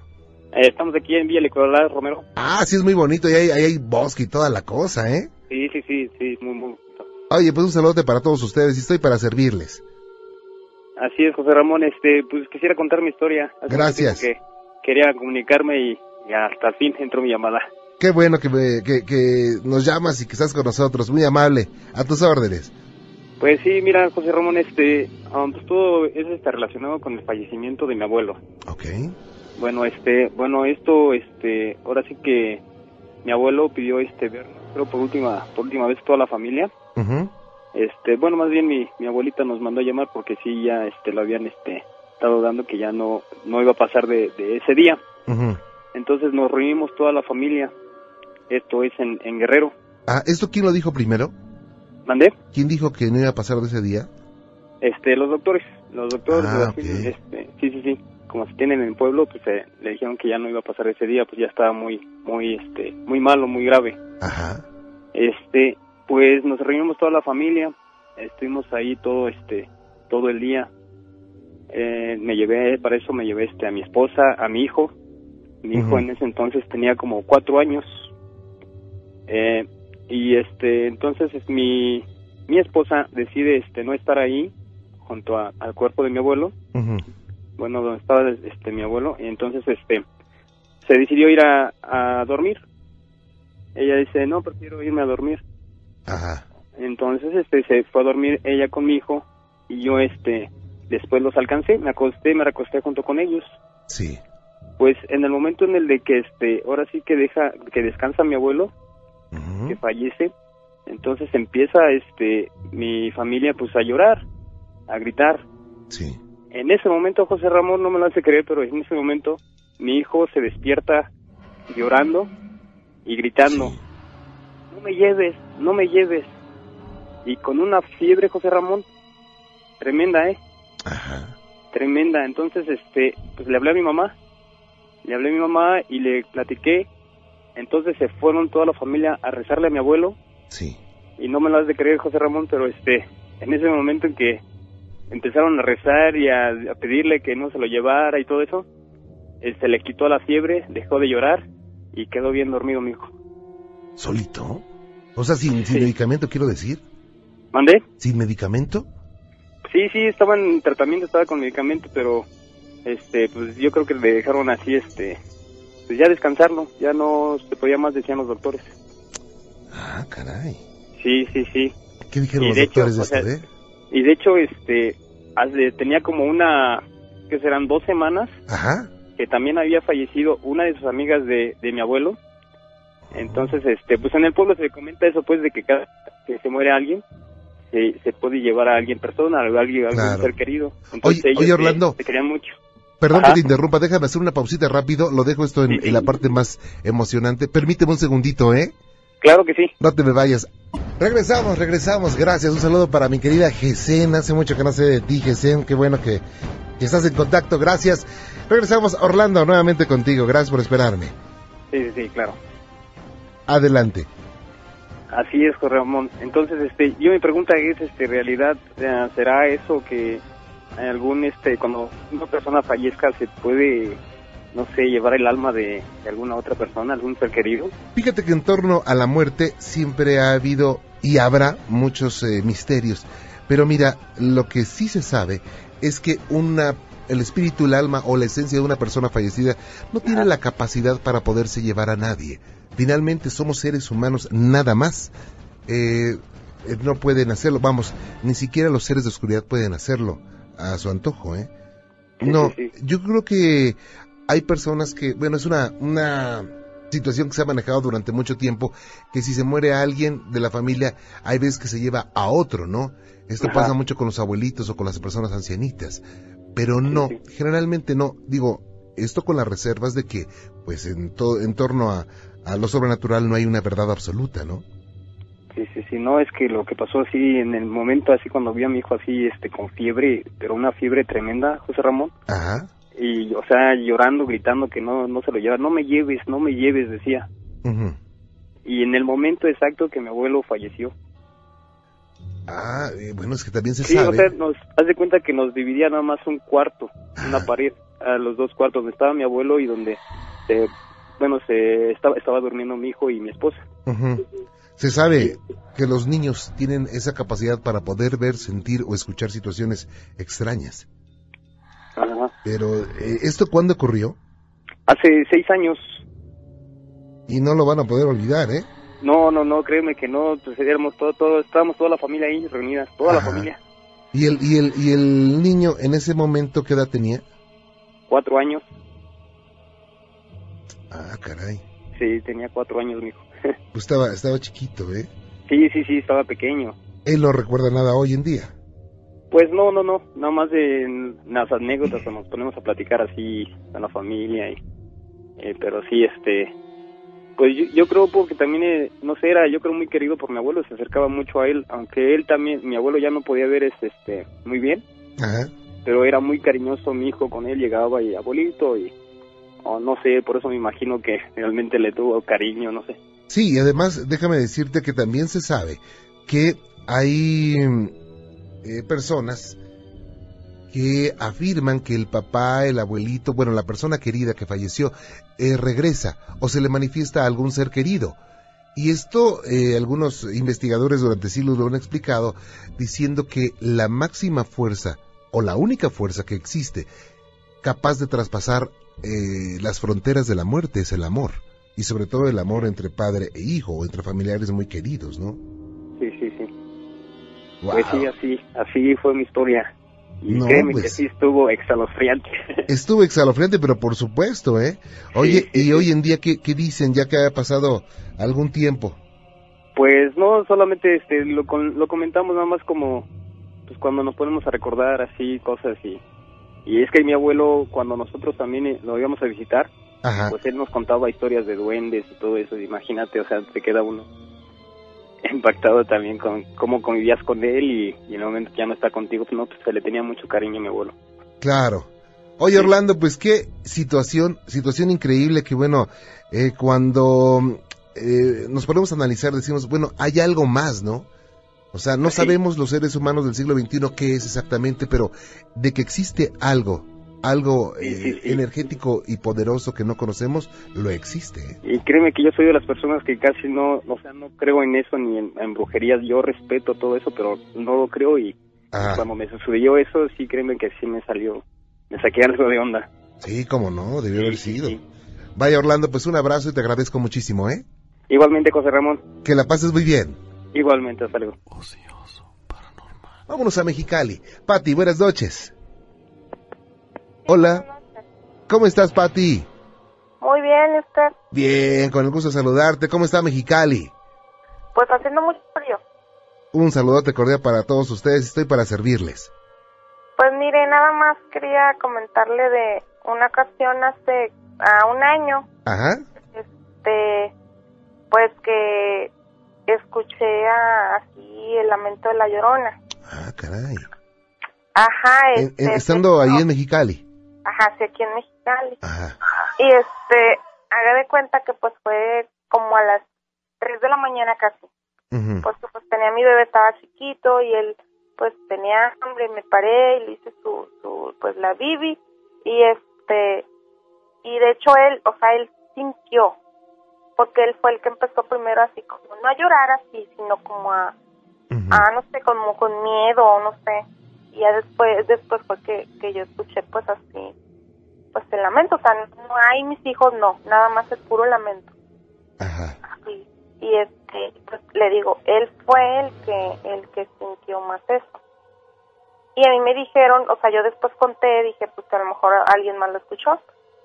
Eh, Estamos aquí en Villa Licoral, Romero. Ah, sí, es muy bonito. Y ahí, ahí hay bosque y toda la cosa, ¿eh? Sí, sí, sí, sí, muy, muy bonito. Oye, pues un saludo para todos ustedes y estoy para servirles. Así es, José Ramón. Este, pues quisiera contar mi historia. Hace Gracias. Que quería comunicarme y, y hasta el fin entró mi llamada. Qué bueno que, me- que, que nos llamas y que estás con nosotros. Muy amable. A tus órdenes. Pues sí, mira, José Ramón, este, um, pues todo eso está relacionado con el fallecimiento de mi abuelo. Ok. Bueno, este, bueno, esto, este, ahora sí que mi abuelo pidió este vernos, pero por última, por última vez toda la familia. Este, bueno, más bien mi, mi abuelita nos mandó a llamar porque sí ya este lo habían este estado dando que ya no no iba a pasar de, de ese día. Entonces nos reunimos toda la familia. Esto es en, en Guerrero. Ah, ¿esto quién lo dijo primero? ¿Mandé? ¿Quién dijo que no iba a pasar de ese día? Este, los doctores, los doctores Ah, de este, sí, sí, sí, como se tienen en el pueblo, pues eh, le dijeron que ya no iba a pasar ese día, pues ya estaba muy muy este muy malo, muy grave. Ajá. Este, pues nos reunimos toda la familia, estuvimos ahí todo este todo el día. Eh, me llevé, para eso me llevé este a mi esposa, a mi hijo. Mi hijo en ese entonces tenía como cuatro años. Eh, y este, entonces es mi mi esposa decide este no estar ahí junto a- al cuerpo de mi abuelo, Ujú. Bueno donde estaba este mi abuelo, y entonces este se decidió ir a, a dormir. Ella dice no prefiero irme a dormir. Ajá. Entonces, este, se fue a dormir ella con mi hijo y yo, este, después los alcancé, me acosté, me recosté junto con ellos. Sí. Pues en el momento en el de que, este, ahora sí que deja, que descansa mi abuelo, que fallece, entonces empieza, este, mi familia, pues a llorar, a gritar. Sí. En ese momento, José Ramón no me lo hace creer, pero en ese momento mi hijo se despierta llorando y gritando. Sí. no me lleves, no me lleves. Y con una fiebre, José Ramón, tremenda, ¿eh? Ajá. Tremenda. Entonces, este, pues le hablé a mi mamá, le hablé a mi mamá y le platiqué. Entonces se fueron toda la familia a rezarle a mi abuelo Sí. y no me lo has de creer, José Ramón, pero este, en ese momento en que empezaron a rezar y a, a pedirle que no se lo llevara y todo eso, este, le quitó la fiebre, dejó de llorar y quedó bien dormido mi hijo. ¿Solito? O sea, sin, sin Sí. medicamento, quiero decir. ¿Mandé? ¿Sin medicamento? Sí, sí, estaba en tratamiento, estaba con medicamento, pero este, pues yo creo que le dejaron así, este, pues ya descansarlo, ya no se podía más, decían los doctores. Ah, caray. Sí, sí, sí. ¿Qué dijeron Y los de hecho, doctores de o esto, sea, eh? Y de hecho, este, hace- tenía como una, que serán dos semanas, Ajá. que también había fallecido una de sus amigas de, de mi abuelo. Entonces, este, pues en el pueblo se comenta eso, pues, de que cada que se muere alguien, se, se puede llevar a alguien persona, a alguien, a algún ser querido. Entonces, Oye- ellos oye, se- Orlando. Se, querían mucho. Perdón Ajá. que te interrumpa, déjame hacer una pausita rápido, lo dejo esto en, Sí, sí. en la parte más emocionante. Permíteme un segundito, ¿eh? Claro que sí. No te me vayas. Regresamos, regresamos, gracias. Un saludo para mi querida Gesen, hace mucho que no sé de ti, Gesen, qué bueno que, que estás en contacto, gracias. Regresamos, Orlando, nuevamente contigo, gracias por esperarme. Sí, sí, sí, claro. Adelante. Así es, Jorge Ramón. Entonces, este, yo mi pregunta es, este, realidad, eh, ¿será eso que algún, este, cuando una persona fallezca se puede, no sé, llevar el alma de, de alguna otra persona, algún ser querido? Fíjate que en torno a la muerte siempre ha habido y habrá muchos eh, misterios, pero mira, lo que sí se sabe es que una el espíritu, el alma o la esencia de una persona fallecida no tiene la capacidad para poderse llevar a nadie. Finalmente somos seres humanos nada más. Eh, eh, no pueden hacerlo, vamos, ni siquiera los seres de oscuridad pueden hacerlo a su antojo, ¿eh? No, yo creo que hay personas que, bueno, es una, una situación que se ha manejado durante mucho tiempo, que si se muere alguien de la familia, hay veces que se lleva a otro, ¿no? Esto Ajá. pasa mucho con los abuelitos o con las personas ancianitas, pero no, generalmente no. Digo, esto con las reservas de que, pues, en, todo, en torno a, a lo sobrenatural no hay una verdad absoluta, ¿no? Sí, sí, sí, no, es que lo que pasó así en el momento, así cuando vi a mi hijo así, este, con fiebre, pero una fiebre tremenda, José Ramón, Ajá. Y, o sea, llorando, gritando que no, no se lo lleva, no me lleves, no me lleves, decía. Y en el momento exacto que mi abuelo falleció. Ah, eh, bueno, es que también se Sí, sabe. o sea, nos, haz de cuenta que nos dividía nada más un cuarto, una Ajá. pared, a los dos cuartos, donde estaba mi abuelo y donde, se, bueno, se estaba, estaba durmiendo mi hijo y mi esposa. Se sabe que los niños tienen esa capacidad para poder ver, sentir o escuchar situaciones extrañas. Pero, eh, ¿esto cuándo ocurrió? Hace seis años, Y no lo van a poder olvidar, ¿eh? no, no, no, créeme que no, pues todo, todo, estábamos toda la familia ahí reunida, toda la familia, ¿Y el, y, el, ¿Y el niño en ese momento qué edad tenía? cuatro años, Ah, caray. sí, tenía cuatro años mi hijo. <laughs> Pues estaba, estaba chiquito, ¿eh? sí, sí, sí, estaba pequeño. Él no recuerda nada hoy en día. Pues no, no, no, nada más de las anécdotas nos ponemos a platicar así con la familia y, eh, pero sí, este, pues yo, yo creo porque también, eh, no sé, era yo creo muy querido por mi abuelo, se acercaba mucho a él, aunque él también, mi abuelo ya no podía ver este, este muy bien, Ajá. pero era muy cariñoso mi hijo con él, llegaba y abuelito y, o no sé, por eso me imagino que realmente le tuvo cariño, no sé. Sí, y además déjame decirte que también se sabe que hay eh, personas que afirman que el papá, el abuelito, bueno, la persona querida que falleció, eh, regresa o se le manifiesta a algún ser querido. Y esto eh, algunos investigadores durante siglos lo han explicado diciendo que la máxima fuerza o la única fuerza que existe capaz de traspasar eh, las fronteras de la muerte es el amor y sobre todo el amor entre padre e hijo o entre familiares muy queridos, ¿no? Wow. Pues sí, así, así fue mi historia. Y No, créeme pues. que sí estuvo exhalofriante. <laughs> Estuvo exhalofriante, pero por supuesto, ¿eh? Oye, Sí, sí, y sí. hoy en día, ¿qué, qué dicen ya que ha pasado algún tiempo? Pues no, solamente este lo, lo comentamos nada más como pues cuando nos ponemos a recordar así cosas y y es que mi abuelo cuando nosotros también eh, lo íbamos a visitar, Ajá. pues él nos contaba historias de duendes y todo eso, imagínate, o sea, te queda uno <laughs> impactado también con cómo convivías con él y, y en el momento que ya no está contigo, pues no, pues se le tenía mucho cariño a mi abuelo. Claro. Oye, Orlando, pues qué situación, situación increíble que bueno, eh, cuando eh, nos ponemos a analizar, decimos, bueno, hay algo más, ¿no? O sea, no sabemos los seres humanos del siglo XXI qué es exactamente, pero de que existe algo, algo Sí, sí, eh, sí. energético y poderoso que no conocemos, lo existe. Y créeme que yo soy de las personas que casi no, o sea, no creo en eso ni en, en brujerías. Yo respeto todo eso, pero no lo creo y Ajá. cuando me sucedió eso, sí, créeme que sí me salió, me saqué algo de onda. Sí, cómo no, debió haber sido. sí. Vaya Orlando, pues un abrazo y te agradezco muchísimo, ¿eh? Igualmente, José Ramón, Que la pases muy bien. igualmente, hasta luego. Vámonos a Mexicali. Pati, buenas noches. Hola. ¿Cómo estás, Pati? Muy bien, ¿y usted? Bien, con el gusto de saludarte. ¿Cómo está Mexicali? Pues haciendo mucho frío. Un saludote cordial para todos ustedes. Estoy para servirles. Pues mire, nada más quería comentarle de una ocasión hace a un año, Ajá. este, pues que escuché a- así el lamento de la llorona. Ah, caray. Ajá, este, en- estando pues, ahí no, en Mexicali. Ajá, sí, aquí en Mexicali. Ajá. Y este, haga de cuenta que pues fue como a las 3 de la mañana casi. Porque pues tenía mi bebé, estaba chiquito y él pues tenía hambre, me paré y le hice su, su pues la bibi y este, y de hecho él, o sea, él sintió, porque él fue el que empezó primero así como, no a llorar así, sino como a, ah, no sé, como con miedo, no sé. Y ya después, después fue que, que yo escuché pues así, pues el lamento, o sea, no hay mis hijos, no, nada más el puro lamento. Ajá. Y este, pues le digo, él fue el que, el que sintió más eso. Y a mí me dijeron, o sea, yo después conté, dije, pues que a lo mejor alguien más lo escuchó,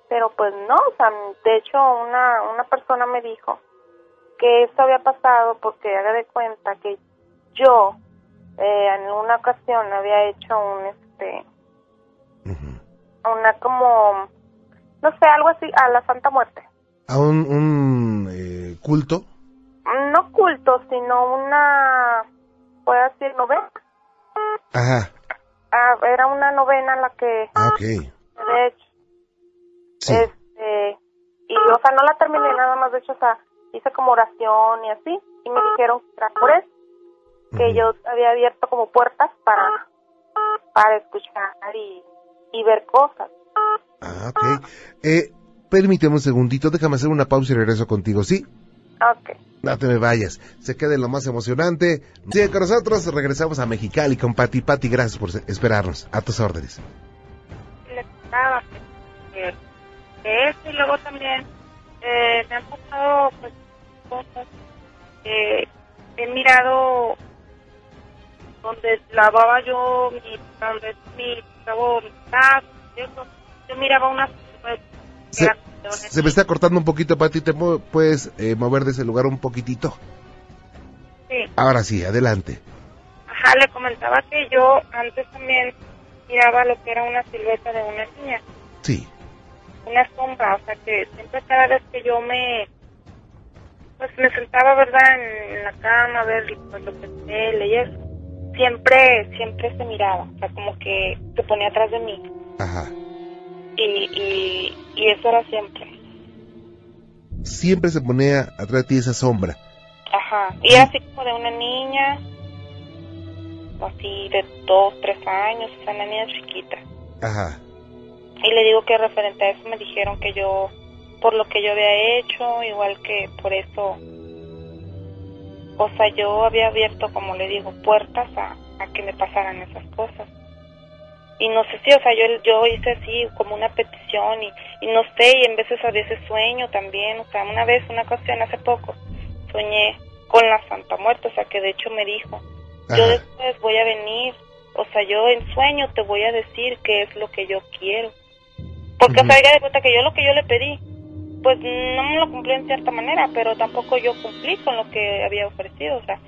pero pues no, o sea, de hecho una, una persona me dijo que esto había pasado porque haga de cuenta que yo eh, en una ocasión había hecho un, este, Ujú. una como, no sé, algo así, a la Santa Muerte. A un, un eh, culto. No culto, sino una, puedo decir, novena. Ajá. Ah, era una novena la que, Ah, de hecho, Sí. este, y o sea, no la terminé nada más, de hecho, o sea, hice como oración y así, y me dijeron que era por eso, que yo había abierto como puertas para, para escuchar y, y ver cosas. Ah, ok. Eh, permíteme un segundito, déjame hacer una pausa y regreso contigo, ¿sí? Ok. No te me vayas, se quede lo más emocionante. Sigue con nosotros, regresamos a Mexicali con Pati. Pati, gracias por esperarnos. A tus órdenes. le contaba que, que eso y luego también eh, me han pasado pues cosas que he mirado donde lavaba yo mi mi mi casa eso yo miraba una pues, Se, me está cortando un poquito, Pati. ¿Te puedes eh, mover de ese lugar un poquitito? sí. Ahora sí, adelante. Ajá, le comentaba que yo antes también miraba lo que era una silueta de una niña Sí. una sombra, o sea que siempre cada vez que yo me pues me sentaba verdad en, en la cama a ver pues, lo que tele y eso siempre siempre se miraba o sea como que se ponía atrás de mí Ajá. y, y, y eso era siempre Siempre se ponía atrás de ti esa sombra. ajá y era así como de una niña así de dos tres años o sea una niña chiquita Ajá. Y le digo que referente a eso me dijeron que yo, por lo que yo había hecho, igual que por eso, o sea, yo había abierto, como le digo, puertas a, a que me pasaran esas cosas. Y no sé si, o sea, yo, yo hice así como una petición y, y no sé, y en veces a veces sueño también, o sea, una vez, una ocasión hace poco, soñé con la Santa Muerte, o sea, que de hecho me dijo, yo después voy a venir, o sea, yo en sueño te voy a decir qué es lo que yo quiero. Porque, o sea, de cuenta que yo lo que yo le pedí, pues no me lo cumplió en cierta manera, pero tampoco yo cumplí con lo que había ofrecido, o sea,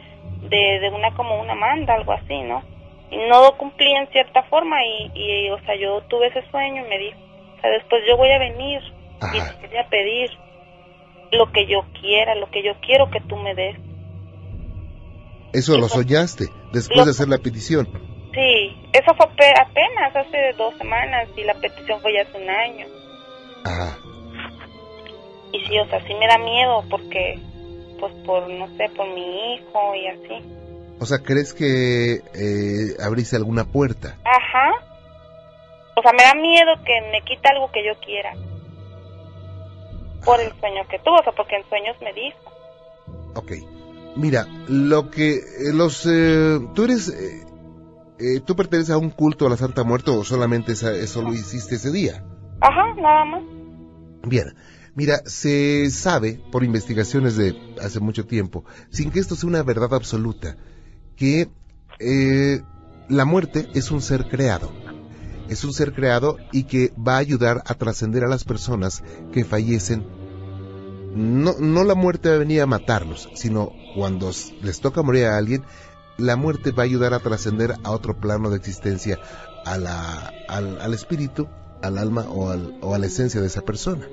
de, de una como una manda, algo así, ¿no? Y no lo cumplí en cierta forma y, y, o sea, yo tuve ese sueño y me dijo, o sea, después yo voy a venir y te voy a pedir lo que yo quiera, lo que yo quiero que tú me des. Eso lo soñaste después Lo- de hacer la petición. Sí, eso fue ape- apenas hace dos semanas y la petición fue ya hace un año. Ajá. Y sí, o sea, sí me da miedo porque pues por, no sé, por mi hijo y así. O sea, ¿crees que eh, abriste alguna puerta? Ajá. O sea, me da miedo que me quite algo que yo quiera. Por el sueño que tuvo, o sea, porque en sueños me dijo. Ok. Mira, lo que eh, los... Eh, tú eres... Eh, eh, ¿Tú perteneces a un culto a la Santa Muerte o solamente esa- eso lo hiciste ese día? Ajá, nada más. Bien, mira, se sabe por investigaciones de hace mucho tiempo, sin que esto sea una verdad absoluta, que eh, la muerte es un ser creado. Es un ser creado y que va a ayudar a trascender a las personas que fallecen. No, no la muerte va a venir a matarlos, sino cuando les toca morir a alguien, la muerte va a ayudar a trascender a otro plano de existencia, al, al espíritu, al alma o, al- o a la esencia de esa persona.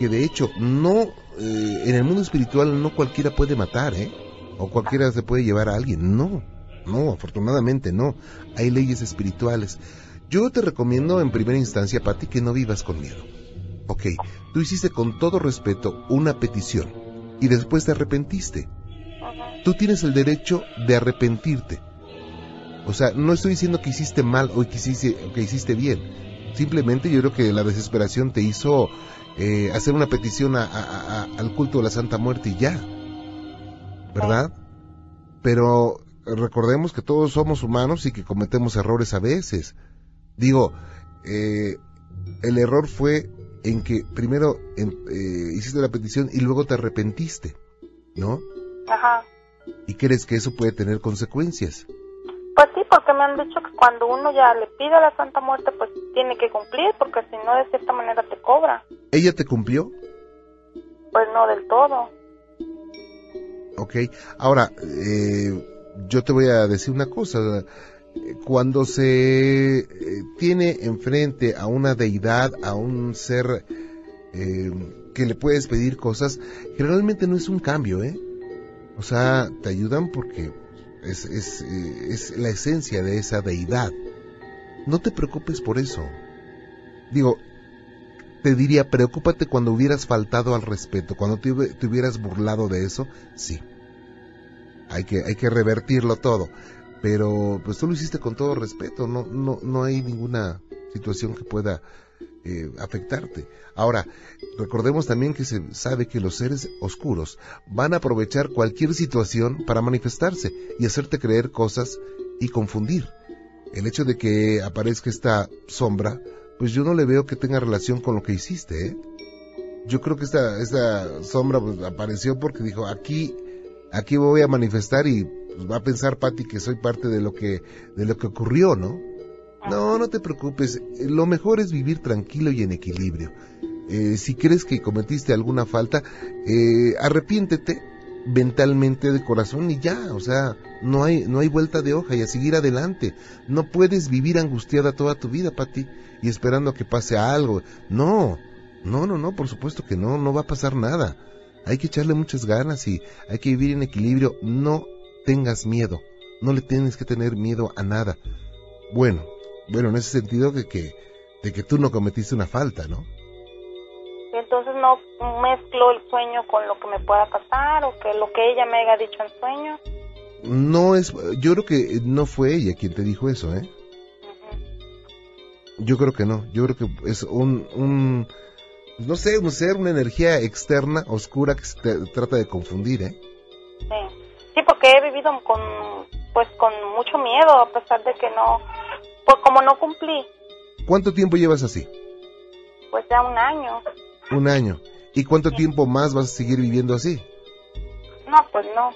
Que de hecho, no, eh, en el mundo espiritual no cualquiera puede matar, ¿eh? O cualquiera se puede llevar a alguien. No, no, afortunadamente no. Hay leyes espirituales. Yo te recomiendo en primera instancia, Pati, que no vivas con miedo. Ok, tú hiciste con todo respeto una petición y después te arrepentiste. Tú tienes el derecho de arrepentirte. O sea, no estoy diciendo que hiciste mal o que hiciste, o que hiciste bien. Simplemente yo creo que la desesperación te hizo eh, hacer una petición a- a- a- al culto de la Santa Muerte y ya. ¿Verdad? Pero recordemos que todos somos humanos y que cometemos errores a veces. Digo, eh, el error fue en que primero en- eh, hiciste la petición y luego te arrepentiste, ¿no? Ajá. ¿Y crees que eso puede tener consecuencias? Pues sí, porque me han dicho que cuando uno ya le pide a la Santa Muerte, pues tiene que cumplir, porque si no, de cierta manera te cobra. ¿Ella te cumplió? Pues no del todo. Ok. Ahora, eh, yo te voy a decir una cosa. Cuando se eh, tiene enfrente a una deidad, a un ser eh, que le puedes pedir cosas, generalmente no es un cambio, ¿eh? O sea, te ayudan porque es, es, eh, es la esencia de esa deidad. No te preocupes por eso. Digo, te diría, preocúpate cuando hubieras faltado al respeto, cuando te, hubieras burlado de eso, sí. Hay que, hay que revertirlo todo. Pero pues tú lo hiciste con todo respeto, no, no, no hay ninguna situación que pueda eh, afectarte. Ahora, recordemos también que se sabe que los seres oscuros van a aprovechar cualquier situación para manifestarse y hacerte creer cosas y confundir. El hecho de que aparezca esta sombra, pues yo no le veo que tenga relación con lo que hiciste, ¿eh? Yo creo que esta, esta sombra pues, apareció porque dijo, aquí, aquí voy a manifestar y pues, va a pensar Patti que soy parte de lo que, de lo que ocurrió, ¿no? No, no te preocupes. Lo mejor es vivir tranquilo y en equilibrio. Eh, si crees que cometiste alguna falta, eh, arrepiéntete mentalmente de corazón y ya, o sea, no hay, no hay vuelta de hoja y a seguir adelante. No puedes vivir angustiada toda tu vida, Pati, y esperando a que pase algo. No, no, no, no, por supuesto que no, no va a pasar nada. Hay que echarle muchas ganas y hay que vivir en equilibrio. No tengas miedo, no le tienes que tener miedo a nada. Bueno, bueno, en ese sentido de que, de que tú no cometiste una falta, ¿no? Entonces no mezclo el sueño con lo que me pueda pasar o que lo que ella me haya dicho en sueño. No es, yo creo que no fue ella quien te dijo eso, ¿eh? Ujú. Yo creo que no, yo creo que es un, un, no sé, un ser, una energía externa, oscura, que se te trata de confundir, ¿eh? Sí. sí, porque he vivido con, pues con mucho miedo a pesar de que no, pues como no cumplí, ¿Cuánto tiempo llevas así? pues ya un año. Un año. ¿Y cuánto tiempo más vas a seguir viviendo así? No, pues no.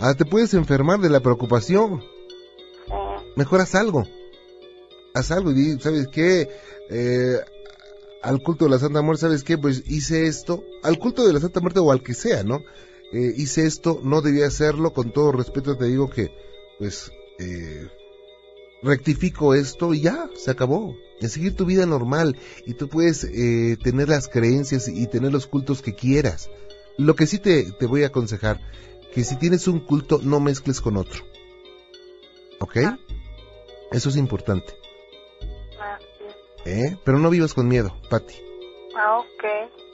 Ah, te puedes enfermar de la preocupación. Eh, Mejor haz algo. Haz algo y di, ¿sabes qué? Eh, al culto de la Santa Muerte, ¿sabes qué? Pues hice esto. Al culto de la Santa Muerte o al que sea, ¿no? Eh, hice esto, no debía hacerlo. Con todo respeto te digo que, pues, eh, rectifico esto y ya, se acabó. En seguir tu vida normal y tú puedes eh, tener las creencias y tener los cultos que quieras. Lo que sí te, te voy a aconsejar, que si tienes un culto no mezcles con otro. ¿Ok? Ah. Eso es importante. ah, sí. ¿Eh? Pero no vivas con miedo, Patti. Ah, ok.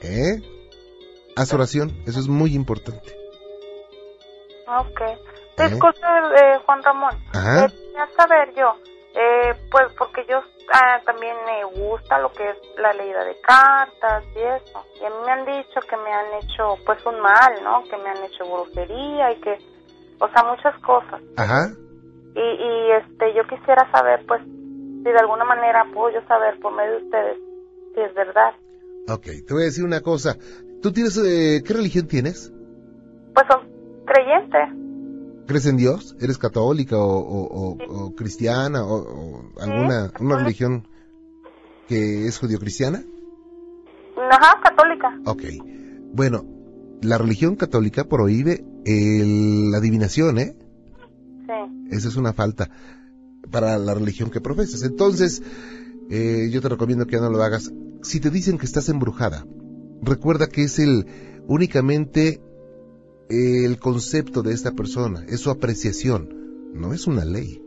¿Eh? Haz oración, eso es muy importante. Ok. Disculpe, eh, Juan Ramón. Ajá. Eh, saber yo, eh, pues porque yo ah, también me gusta lo que es la leída de cartas y eso. Y a mí me han dicho que me han hecho pues un mal, ¿no? Que me han hecho brujería y que, o sea, muchas cosas. Ajá. Y, y este, yo quisiera saber pues si de alguna manera puedo yo saber por medio de ustedes si es verdad. Ok, te voy a decir una cosa. ¿Tú tienes, eh, qué religión tienes? Pues son creyentes. ¿Crees en Dios? ¿Eres católica o, o- o- o cristiana o, alguna una religión que es judio-cristiana? Ajá, católica. Ok. Bueno, la religión católica prohíbe el- la adivinación, ¿eh? Sí. Esa es una falta para la religión que profesas. Entonces, eh, yo te recomiendo que ya no lo hagas. Si te dicen que estás embrujada, recuerda que es el únicamente el concepto de esta persona, es su apreciación, no es una ley.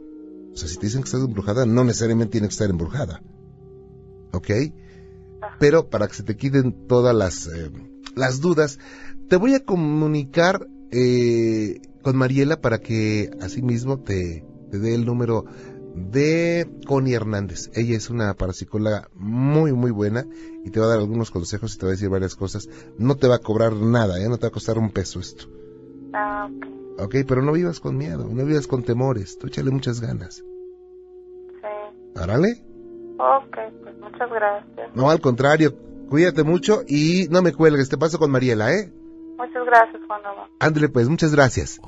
O sea, si te dicen que estás embrujada, no necesariamente tiene que estar embrujada. ¿Ok? Pero para que se te quiten todas las, eh, las dudas, te voy a comunicar eh, con Mariela para que asimismo te, te dé el número de Connie Hernández. Ella es una parapsicóloga muy, muy buena y te va a dar algunos consejos y te va a decir varias cosas. No te va a cobrar nada, ¿eh? no te va a costar un peso esto. Ah, ok. Ok, pero no vivas con miedo, no vivas con temores, tú échale muchas ganas. Sí. ¿Árale? Ok, pues muchas gracias. No, al contrario, cuídate mucho y no me cuelgues, te paso con Mariela, ¿eh? Muchas gracias, Juan Ramón. Ándale pues, muchas gracias.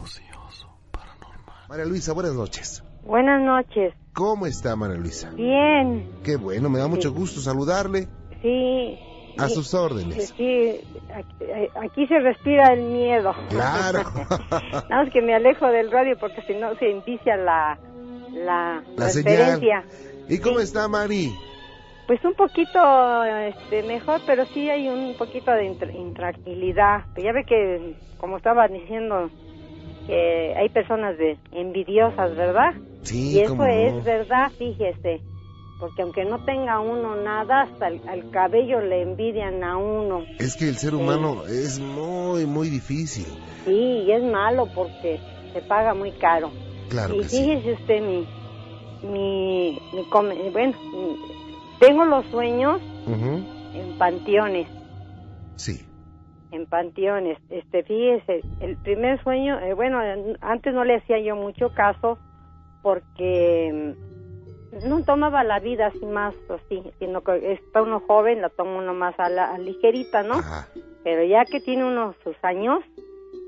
María Luisa, buenas noches. Buenas noches. ¿Cómo está María Luisa? Bien, Qué bueno, me da mucho gusto saludarle. sí. A sí, sus órdenes. Sí, aquí, aquí se respira el miedo. Claro. <laughs> Nada más que me alejo del radio porque si no se indicia la, la, La señal. ¿Y cómo está Mari? Pues un poquito este, mejor, pero sí hay un poquito de intr- intranquilidad. Ya ve que, como estaba diciendo, que hay personas de envidiosas, ¿verdad? Sí, y eso no. es verdad, fíjese, porque aunque no tenga uno nada, hasta el, al cabello le envidian a uno. Es que el ser humano es muy, muy difícil. Sí, y es malo porque se paga muy caro. Claro y que sí. fíjese usted, mi, mi, mi bueno, mi- tengo los sueños en panteones, Sí. En panteones. Este, fíjese, el primer sueño, eh, bueno, antes no le hacía yo mucho caso porque mm, no tomaba la vida así más así, sino que está uno joven, la toma uno más a la a ligerita, ¿no? Ajá. Pero ya que tiene uno sus años,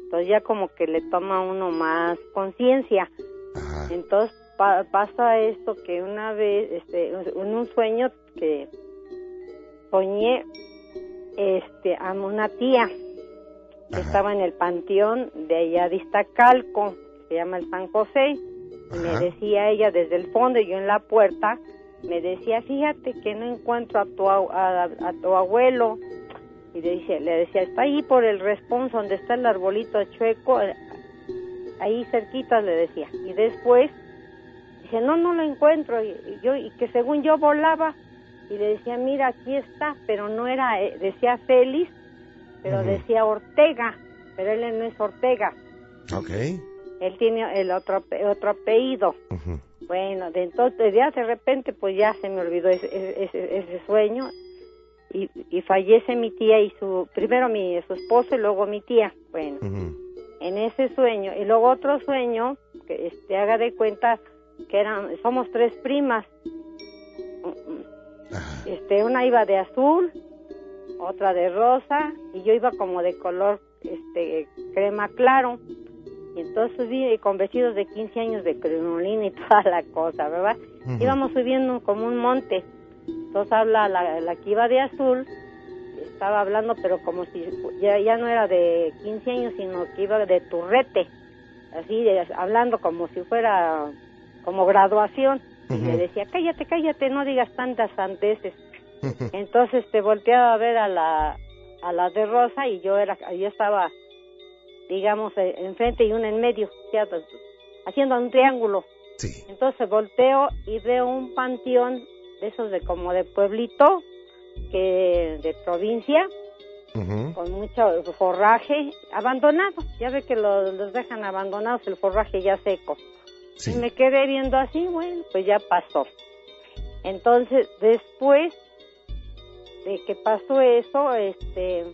entonces ya como que le toma uno más conciencia. Entonces pa- pasa esto que una vez, este, en un sueño que soñé, este, a una tía que Ajá. estaba en el panteón de allá de Iztacalco, que se llama el San José, y me decía ella desde el fondo y yo en la puerta, me decía, fíjate que no encuentro a tu, a, tu abuelo, y le decía, le decía, está ahí por el responso donde está el arbolito chueco, eh, ahí cerquita le decía, y después dice, no, no lo encuentro, y yo, y que según yo volaba, y le decía, mira, aquí está, pero no era, eh, decía Félix, pero decía Ortega, pero él no es Ortega, Ok. él tiene el otro, otro apellido. Bueno, de entonces ya de repente pues ya se me olvidó ese, ese, ese sueño y, y fallece mi tía y su, primero mi su esposo y luego mi tía. Bueno, en ese sueño y luego otro sueño que este haga de cuenta que eran somos tres primas. Ajá. Este una iba de azul, otra de rosa y yo iba como de color este crema claro. Y entonces subí con vestidos de 15 años de crinolina y <laughs> toda la cosa, ¿verdad? Íbamos subiendo como un monte. Entonces habla la, la que iba de azul, estaba hablando, pero como si ya, ya no era de 15 años, sino que iba de turrete, así, de- hablando como si fuera como graduación. Y le decía, cállate, cállate, no digas tantas sandeces. Entonces te volteaba a ver a la, a la de Rosa y yo era, yo estaba, digamos, eh, enfrente y una en medio, pues, haciendo un triángulo. Sí. Entonces volteo y veo un panteón de esos de como de pueblito, que de provincia, con mucho forraje abandonado. Ya ve que lo- los dejan abandonados, el forraje ya seco. Sí. Y me quedé viendo así, bueno, pues ya pasó. Entonces, después de que pasó eso, este,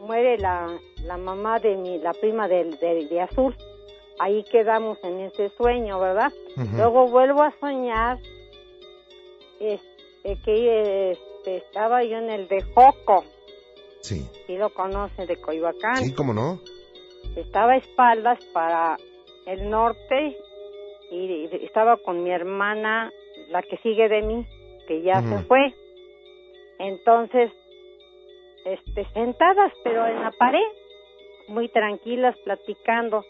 muere la, la mamá de mi, la prima del de, de Azul. Ahí quedamos en ese sueño, ¿verdad? Luego vuelvo a soñar este, que este, estaba yo en el de Joco, Sí. si lo conoce, de Coyoacán Sí, ¿cómo no? estaba a espaldas para el norte y, estaba con mi hermana, la que sigue de mí, que ya se fue. Entonces, este, sentadas, pero en la pared, muy tranquilas, platicando,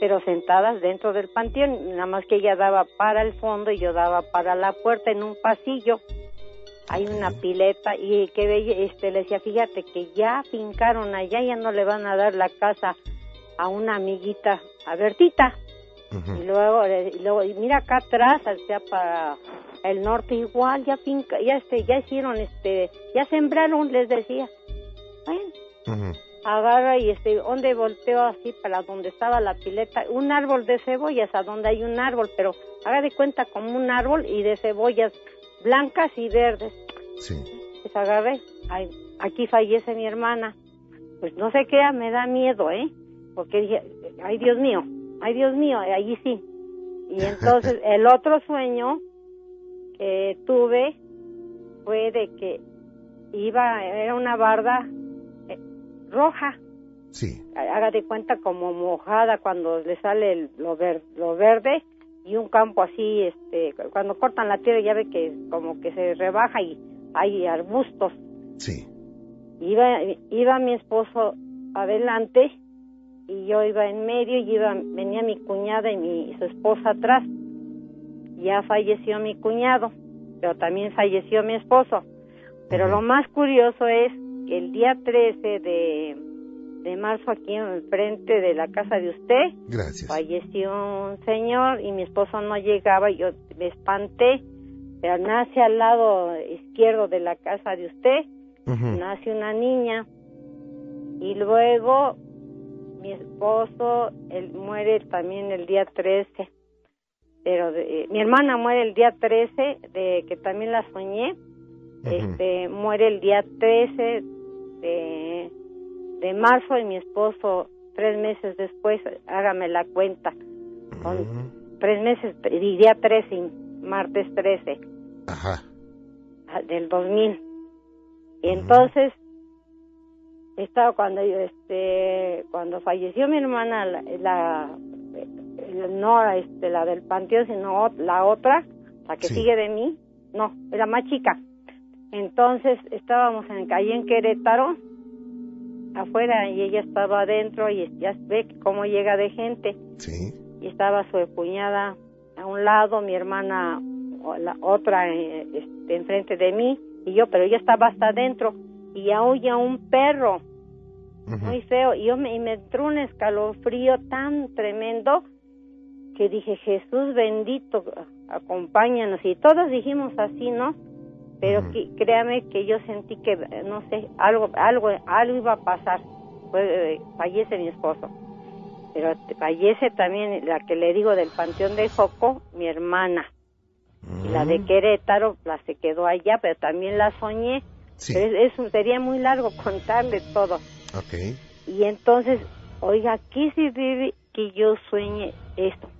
pero sentadas dentro del panteón, nada más que ella daba para el fondo y yo daba para la puerta en un pasillo. Hay una pileta y que veía, este, le decía, fíjate que ya fincaron allá, ya no le van a dar la casa a una amiguita, a Bertita. Y luego, y luego y mira acá atrás, hacia para el norte igual, ya finca, ya este, ya hicieron este, ya sembraron, les decía. Bueno, agarra y este, donde volteo así para donde estaba la pileta, un árbol de cebollas, a donde hay un árbol, pero haga de cuenta como un árbol y de cebollas blancas y verdes. Sí. Pues agarré, ay, aquí fallece mi hermana. Pues no sé qué, me da miedo, ¿eh? Porque dije, ay Dios mío, ay Dios mío, eh, allí sí. Y <laughs> entonces el otro sueño que tuve fue de que iba, era una barda eh, roja, Sí. haga de cuenta como mojada cuando le sale el- lo, ver- lo verde y un campo así, este, cuando cortan la tierra ya ve que como que se rebaja y hay arbustos. Sí. Iba, iba mi esposo adelante y yo iba en medio y iba, venía mi cuñada y mi su esposa atrás. Ya falleció mi cuñado, pero también falleció mi esposo. Pero lo más curioso es que el día 13 de, de marzo aquí enfrente de la casa de usted Gracias. falleció un señor y mi esposo no llegaba y yo me espanté. Pero nace al lado izquierdo de la casa de usted nace una niña y luego mi esposo él muere también el día 13 pero de- eh, mi hermana muere el día 13 de que también la soñé este muere el día 13 de, de marzo y mi esposo tres meses después hágame la cuenta con tres meses y día 13 martes 13 Ajá. del 2000 y entonces estaba cuando yo este cuando falleció mi hermana la, la- no este la del panteón sino la otra la que Sí. sigue de mí no era más chica entonces estábamos en calle en Querétaro afuera y ella estaba adentro y ya ve cómo llega de gente Sí. y estaba su cuñada a un lado, mi hermana la otra eh, este, enfrente de mí y yo, pero ella estaba hasta adentro y aúlla un perro muy feo y yo me, y me entró un escalofrío tan tremendo que dije Jesús bendito acompáñanos y todos dijimos así no pero que- créame que yo sentí que no sé algo algo algo iba a pasar. Eh, fallece mi esposo. Pero fallece también la que le digo del panteón de Joco mi hermana. Y la de Mm. Querétaro la se quedó allá pero también la soñé Sí. pero sería muy largo contarle todo Ok. y entonces, oiga, ¿qué se debe que yo sueñe esto?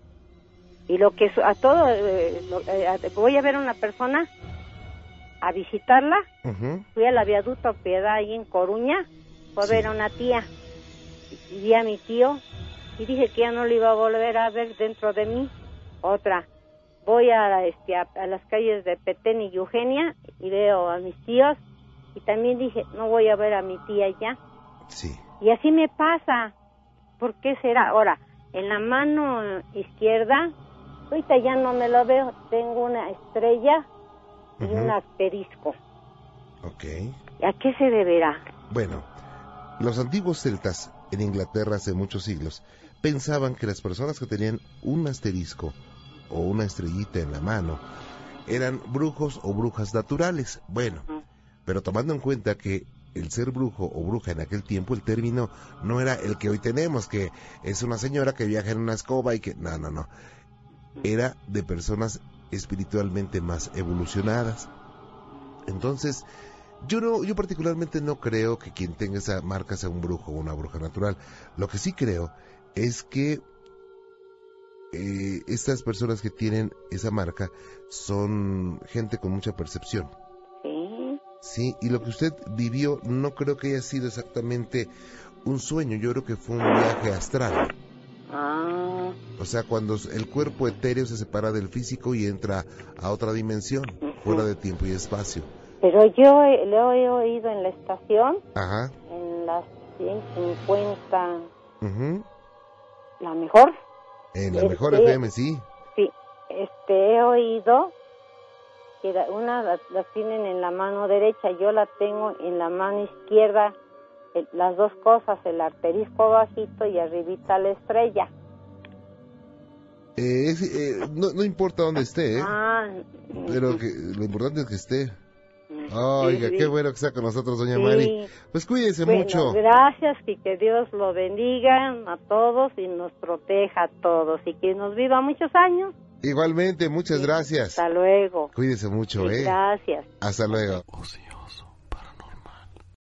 Y lo que a todo, eh, lo- eh, a- voy a ver a una persona a visitarla, Ujú. fui a la viaducto Piedad ahí en Coruña, fue a Sí. ver a una tía, y vi a mi tío, y dije que ya no lo iba a volver a ver dentro de mí. Otra, voy a, este, a, a las calles de Petén y Eugenia, y veo a mis tíos, y también dije, no voy a ver a mi tía ya. Sí. Y así me pasa. ¿Por qué será? Ahora, en la mano izquierda, ahorita ya no me lo veo, tengo una estrella y un asterisco. Ok. ¿A qué se deberá? Bueno, los antiguos celtas en Inglaterra hace muchos siglos pensaban que las personas que tenían un asterisco o una estrellita en la mano eran brujos o brujas naturales. Bueno. Pero tomando en cuenta que el ser brujo o bruja en aquel tiempo, el término no era el que hoy tenemos, que es una señora que viaja en una escoba y que... No, no, no. Era de personas espiritualmente más evolucionadas. Entonces, yo no, yo particularmente no creo que quien tenga esa marca sea un brujo o una bruja natural. Lo que sí creo es que eh, estas personas que tienen esa marca son gente con mucha percepción. Sí. Y lo que usted vivió no creo que haya sido exactamente un sueño, yo creo que fue un viaje astral. Ah, O sea, cuando el cuerpo etéreo se separa del físico y entra a otra dimensión, fuera de tiempo y espacio. pero yo he- lo he oído en la estación, Ajá. en las 150, ujú. la mejor. En la mejor Este- FM, sí. Sí, este, he oído que la- una la, la tienen en la mano derecha, yo la tengo en la mano izquierda, el- las dos cosas, el arterisco bajito y arribita la estrella. Eh, es- eh, no, no importa dónde esté, ¿eh? Ah, pero que, lo importante es que esté. mm, Oiga, sí, qué bueno que está con nosotros, doña Sí. Mari. Pues cuídese Bueno, mucho. gracias y que Dios lo bendiga a todos y nos proteja a todos y que nos viva muchos años. Igualmente, muchas gracias. Hasta luego. Cuídese mucho, Sí, ¿eh? Gracias. Hasta luego. Ocioso.